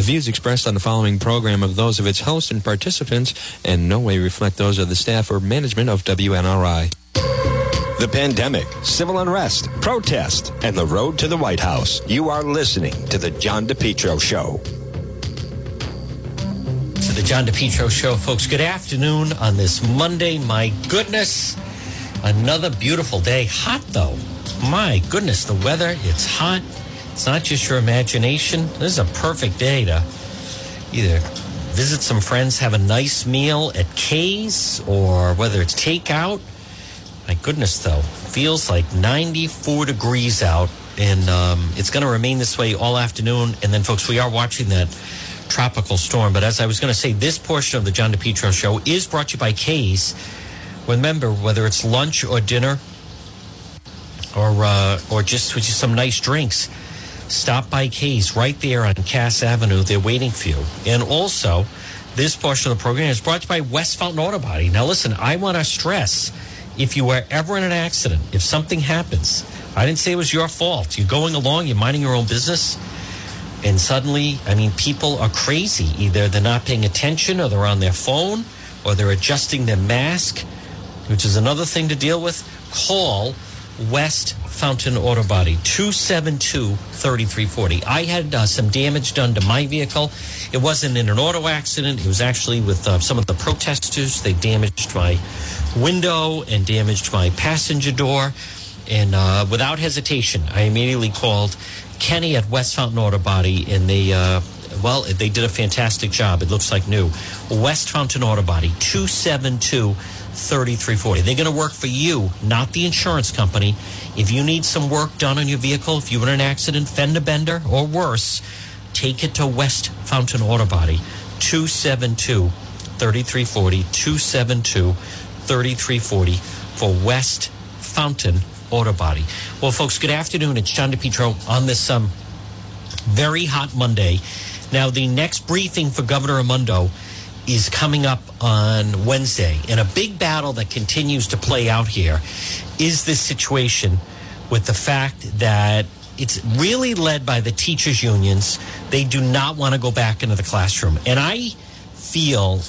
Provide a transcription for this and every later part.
The views expressed on the following program of those of its hosts and participants in no way reflect those of the staff or management of WNRI. The pandemic, civil unrest, protest, and the road to the White House. You are listening to The John DePetro Show. To the John DePetro Show, folks. Good afternoon on this Monday. My goodness, another beautiful day. Hot though. My goodness, the weather, it's hot. It's not just your imagination. This is a perfect day to either visit some friends, have a nice meal at Kay's, or whether it's takeout. My goodness, though, feels like 94 degrees out, and um, it's going to remain this way all afternoon. And then, folks, we are watching that tropical storm. But as I was going to say, this portion of the John DePetro show is brought to you by Kay's. Remember, whether it's lunch or dinner, or uh, or just some nice drinks, stop by Kay's right there on Cass Avenue. They're waiting for you. And also, this portion of the program is brought to you by West Fountain Auto Body. Now, listen, I want to stress if you were ever in an accident, if something happens, I didn't say it was your fault. You're going along, you're minding your own business, and suddenly, I mean, people are crazy. Either they're not paying attention, or they're on their phone, or they're adjusting their mask, which is another thing to deal with. Call West Fountain Auto Body, 272 3340. I had uh, some damage done to my vehicle. It wasn't in an auto accident, it was actually with uh, some of the protesters. They damaged my window and damaged my passenger door. And uh, without hesitation, I immediately called Kenny at West Fountain Auto Body, and they, uh, well, they did a fantastic job. It looks like new. West Fountain Auto Body, 272 3340. They're going to work for you, not the insurance company. If you need some work done on your vehicle, if you were in an accident, fender bender, or worse, take it to West Fountain Auto Body, 272 3340, 272 3340 for West Fountain Auto Body. Well, folks, good afternoon. It's John DePetro on this um, very hot Monday. Now, the next briefing for Governor Raimondo is coming up on Wednesday. And a big battle that continues to play out here is this situation with the fact that it's really led by the teachers' unions. They do not want to go back into the classroom. And I feel,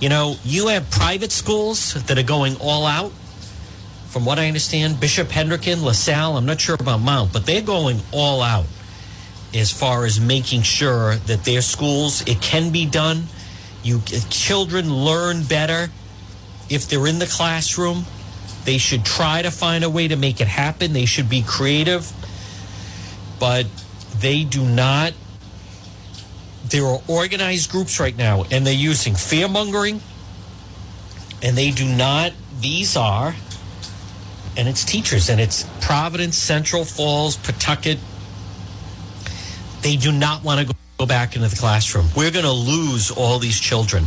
you know, you have private schools that are going all out. From what I understand, Bishop Hendricken, LaSalle, I'm not sure about Mount, but they're going all out as far as making sure that their schools, it can be done you children learn better if they're in the classroom. They should try to find a way to make it happen. They should be creative, but they do not. There are organized groups right now, and they're using fear mongering, and they do not. These are, and it's teachers, and it's Providence, Central Falls, Pawtucket. They do not want to go go back into the classroom. We're going to lose all these children.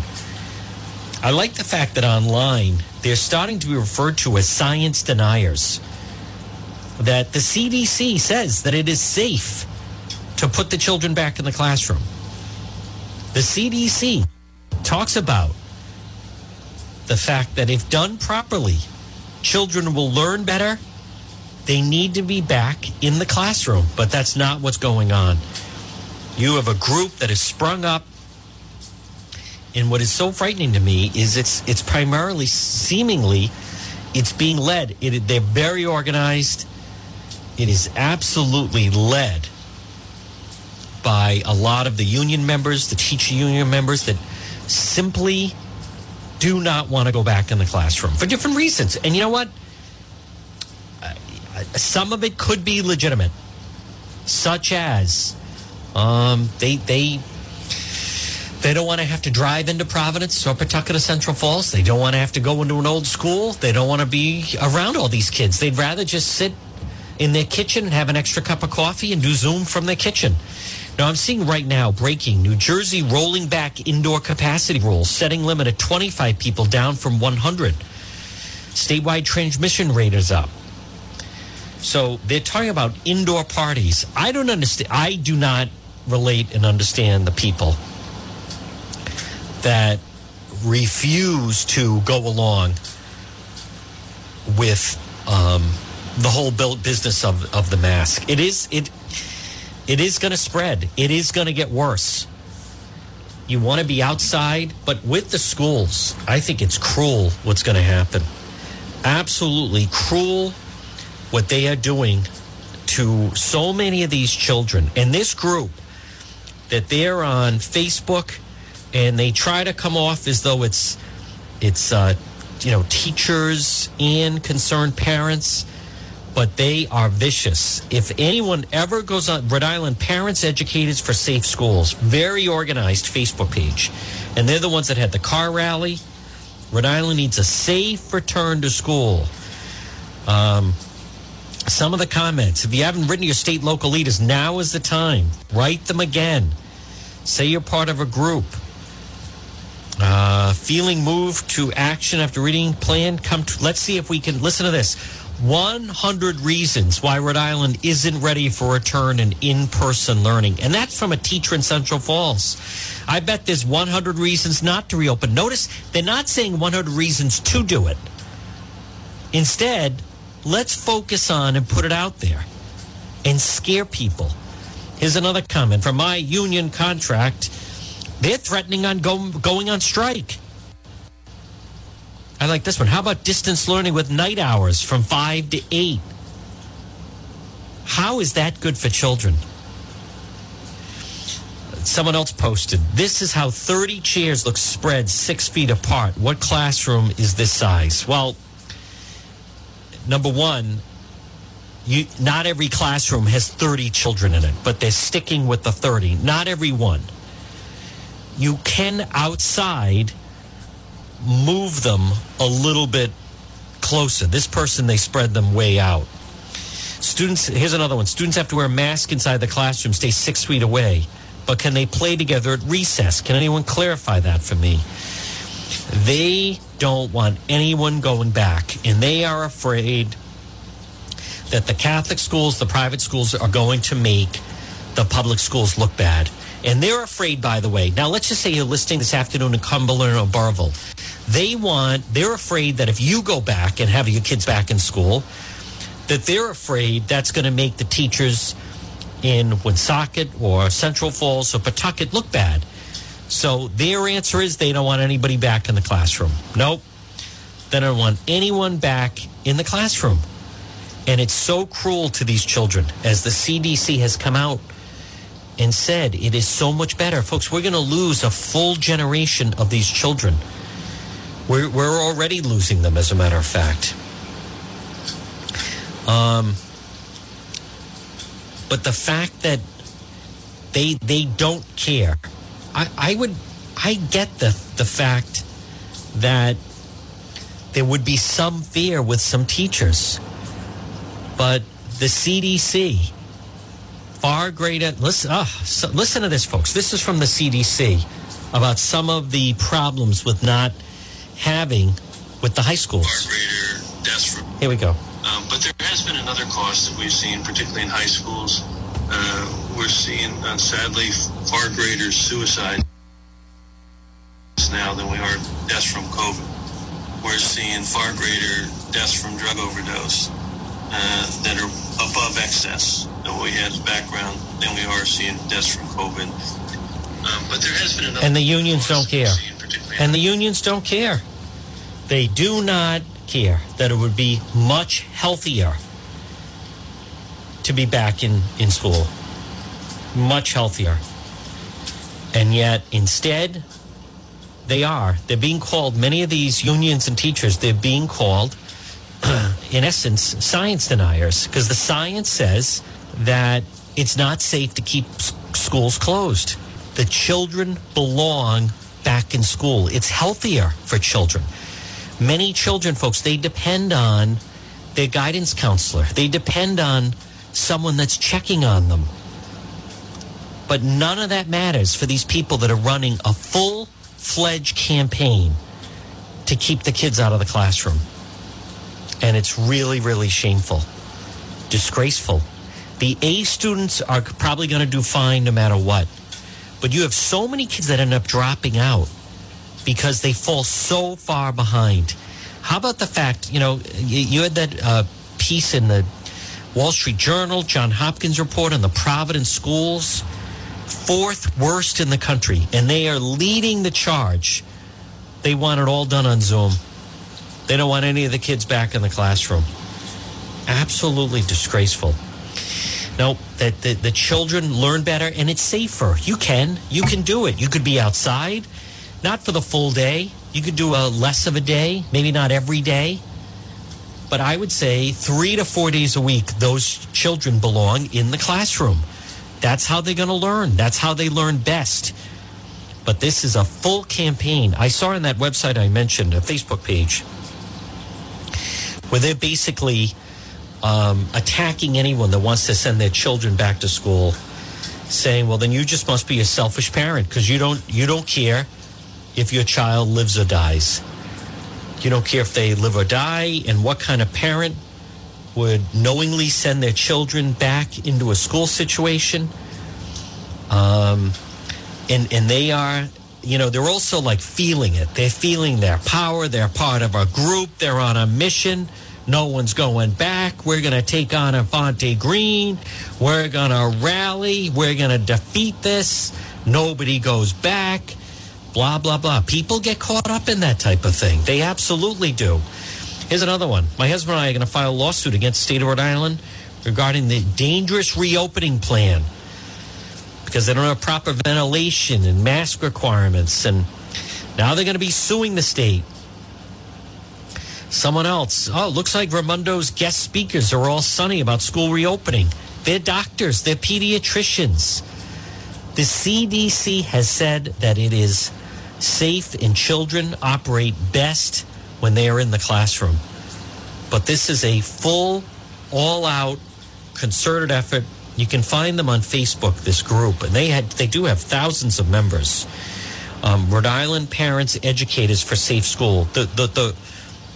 I like the fact that online they're starting to be referred to as science deniers. That the CDC says that it is safe to put the children back in the classroom. The CDC talks about the fact that if done properly, children will learn better. They need to be back in the classroom, but that's not what's going on. You have a group that has sprung up. And what is so frightening to me is it's it's primarily seemingly it's being led. It, they're very organized. It is absolutely led by a lot of the union members, the teacher union members that simply do not want to go back in the classroom for different reasons. And you know what? Some of it could be legitimate, such as um, they they they don't want to have to drive into Providence or Pawtucket Central Falls. They don't want to have to go into an old school. They don't want to be around all these kids. They'd rather just sit in their kitchen and have an extra cup of coffee and do Zoom from their kitchen. Now, I'm seeing right now breaking New Jersey rolling back indoor capacity rules, setting limit at 25 people down from 100. Statewide transmission rate is up. So they're talking about indoor parties. I don't understand. I do not relate and understand the people that refuse to go along with um, the whole business of, of the mask. It is it it is going to spread. It is going to get worse. You want to be outside, but with the schools, I think it's cruel what's going to happen. Absolutely cruel what they are doing to so many of these children. And this group that they're on Facebook and they try to come off as though it's it's uh, you know teachers and concerned parents but they are vicious. If anyone ever goes on Rhode Island Parents Educators for Safe Schools, very organized Facebook page, and they're the ones that had the car rally. Rhode Island needs a safe return to school. Um, some of the comments. If you haven't written your state local leaders, now is the time. Write them again. Say you're part of a group. Uh, feeling moved to action after reading plan. Come. To, let's see if we can listen to this. 100 reasons why Rhode Island isn't ready for return and in-person learning, and that's from a teacher in Central Falls. I bet there's 100 reasons not to reopen. Notice they're not saying 100 reasons to do it. Instead, let's focus on and put it out there and scare people. Here's another comment from my union contract. They're threatening on go, going on strike. I like this one. How about distance learning with night hours from 5 to 8? How is that good for children? Someone else posted, this is how 30 chairs look spread six feet apart. What classroom is this size? Well, number one, you, not every classroom has 30 children in it, but they're sticking with the 30. Not every one. You can outside move them a little bit closer. This person, they spread them way out. Students, here's another one. Students have to wear a mask inside the classroom, stay six feet away. But can they play together at recess? Can anyone clarify that for me? They don't want anyone going back, and they are afraid that the Catholic schools, the private schools are going to make the public schools look bad. And they're afraid, by the way. Now, let's just say you're listening this afternoon in Cumberland or Burrillville. They want, they're afraid that if you go back and have your kids back in school, that they're afraid that's going to make the teachers in Woonsocket or Central Falls or Pawtucket look bad. So their answer is they don't want anybody back in the classroom. Nope. They don't want anyone back in the classroom. And it's so cruel to these children as the CDC has come out and said it is so much better. Folks, we're going to lose a full generation of these children. We're, we're already losing them, as a matter of fact. Um, but the fact that they they don't care, I, I would I get the the fact that there would be some fear with some teachers, but the CDC far greater. Listen, oh, so listen to this, folks. This is from the CDC about some of the problems with not having with the high schools. Here we go. Um, but there has been another cost that we've seen, particularly in high schools. Uh, we're seeing, uh, sadly, far greater suicide now than we are deaths from COVID. We're seeing far greater deaths from drug overdose uh, that are above excess that we had as background than we are seeing deaths from COVID. Um, but there has been. And the unions don't care. And the unions don't care. They do not care that it would be much healthier to be back in, in school. Much healthier. And yet, instead, they are. They're being called, many of these unions and teachers, they're being called, in essence, science deniers, because the science says that it's not safe to keep schools closed. The children belong back in school. It's healthier for children. Many children, folks, they depend on their guidance counselor. They depend on someone that's checking on them. But none of that matters for these people that are running a full fledged campaign to keep the kids out of the classroom. And it's really, really shameful, disgraceful. The A students are probably going to do fine no matter what. But you have so many kids that end up dropping out because they fall so far behind. How about the fact, you know, you had that uh, piece in the Wall Street Journal, John Hopkins report on the Providence schools. Fourth worst in the country, and they are leading the charge. They want it all done on Zoom. They don't want any of the kids back in the classroom. Absolutely disgraceful. No, that the, the children learn better and it's safer. You can. You can do it. You could be outside, not for the full day. You could do a less of a day, maybe not every day. But I would say three to four days a week, those children belong in the classroom. That's how they're going to learn. That's how they learn best. But this is a full campaign. I saw on that website I mentioned, a Facebook page, where they're basically um, attacking anyone that wants to send their children back to school, saying, "Well, then you just must be a selfish parent because you don't you don't care if your child lives or dies. You don't care if they live or die, and what kind of parent would knowingly send their children back into a school situation." Um, and and they are you know they're also like feeling it. They're feeling their power. They're part of a group. They're on a mission. No one's going back. We're going to take on Infante-Green. We're going to rally. We're going to defeat this. Nobody goes back. Blah blah blah. People get caught up in that type of thing. They absolutely do here's another one my husband and i are going to file a lawsuit against the state of rhode island regarding the dangerous reopening plan because they don't have proper ventilation and mask requirements. And now they're going to be suing the state. Someone else. Oh, looks like Raimondo's guest speakers are all sunny about school reopening. They're doctors, they're pediatricians. The CDC has said that it is safe and children operate best when they are in the classroom. But this is a full, all out, concerted effort you can find them on Facebook. This group, and they had they do have thousands of members. Um, Rhode Island Parents Educators for Safe School. The the the,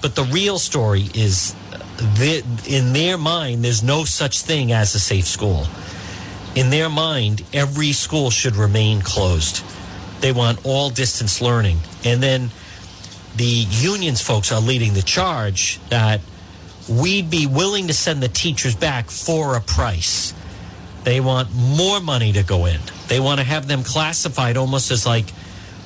but the real story is, that in their mind, there's no such thing as a safe school. In their mind, every school should remain closed. They want all distance learning, and then the unions folks are leading the charge that we'd be willing to send the teachers back for a price. They want more money to go in. They want to have them classified almost as like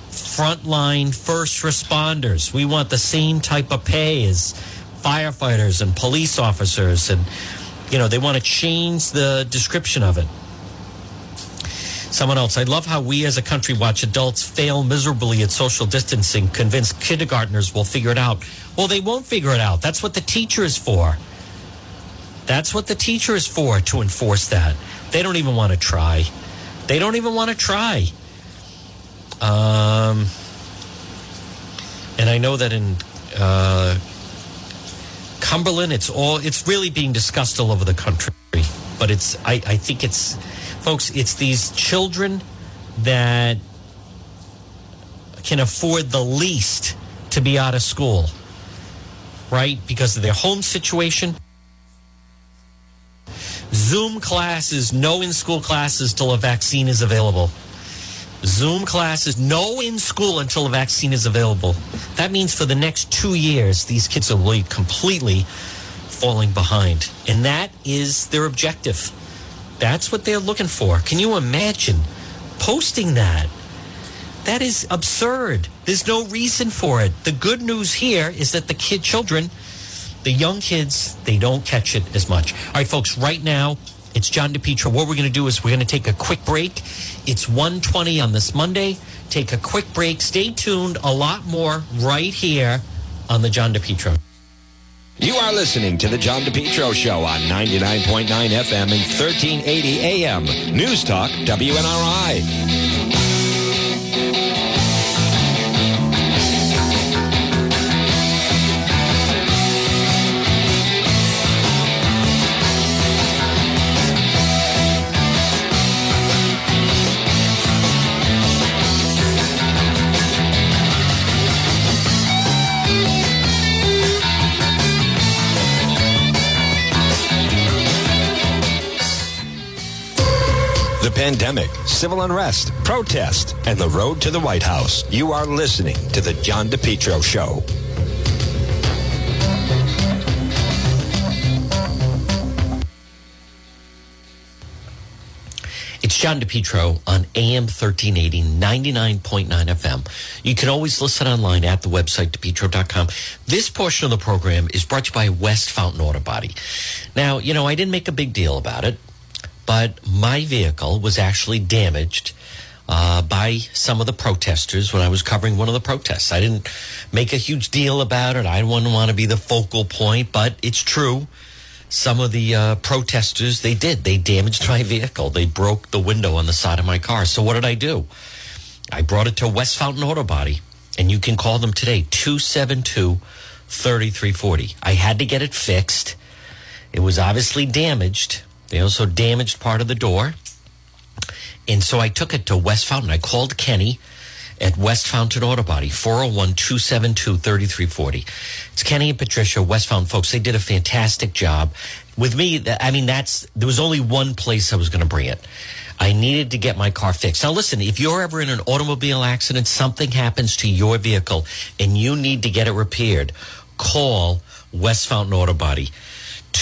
frontline first responders. We want the same type of pay as firefighters and police officers. And, you know, they want to change the description of it. Someone else. I love how we as a country watch adults fail miserably at social distancing, convince kindergartners will figure it out. Well, they won't figure it out. That's what the teacher is for. That's what the teacher is for, to enforce that. They don't even want to try. They don't even want to try. Um, and I know that in uh, Cumberland, it's all it's really being discussed all over the country. But it's I, I think it's folks, it's these children that can afford the least to be out of school, right? Because of their home situation Zoom classes, no in school classes till a vaccine is available. Zoom classes, no in school until a vaccine is available. That means for the next two years, these kids will be completely falling behind. And that is their objective. That's what they're looking for. Can you imagine posting that? That is absurd. There's no reason for it. The good news here is that the kid children the young kids, they don't catch it as much. All right, folks, right now, it's John DePetro. What we're going to do is we're going to take a quick break. It's 120 on this Monday. Take a quick break. Stay tuned. A lot more right here on the John DePetro. You are listening to the John DePetro Show on 99.9 FM and 1380 AM. News Talk, WNRI. Pandemic, civil unrest, protest, and the road to the White House. You are listening to The John DePetro Show. It's John DePetro on AM 1380, 99.9 FM. You can always listen online at the website, depetro.com. This portion of the program is brought to you by West Fountain Auto Body. Now, you know, I didn't make a big deal about it, but my vehicle was actually damaged uh, by some of the protesters when I was covering one of the protests. I didn't make a huge deal about it. I didn't want to be the focal point, but it's true. Some of the uh, protesters, they did. They damaged my vehicle. They broke the window on the side of my car. So what did I do? I brought it to West Fountain Auto Body, and you can call them today, 272 3340. I had to get it fixed. It was obviously damaged. They also damaged part of the door. And so I took it to West Fountain. I called Kenny at West Fountain Auto Body, 401 272 3340. It's Kenny and Patricia, West Fountain folks. They did a fantastic job. With me, I mean, that's, there was only one place I was going to bring it. I needed to get my car fixed. Now, listen, if you're ever in an automobile accident, something happens to your vehicle and you need to get it repaired, call West Fountain Auto Body.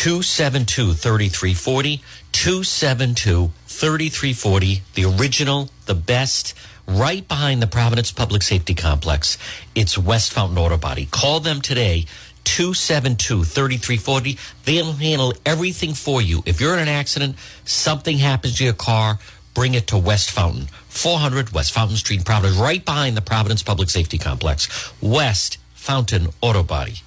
272 3340, 272 3340, the original, the best, right behind the Providence Public Safety Complex. It's West Fountain Auto Body. Call them today, 272 3340. They'll handle everything for you. If you're in an accident, something happens to your car, bring it to West Fountain, 400 West Fountain Street, Providence, right behind the Providence Public Safety Complex. West Fountain Auto Body.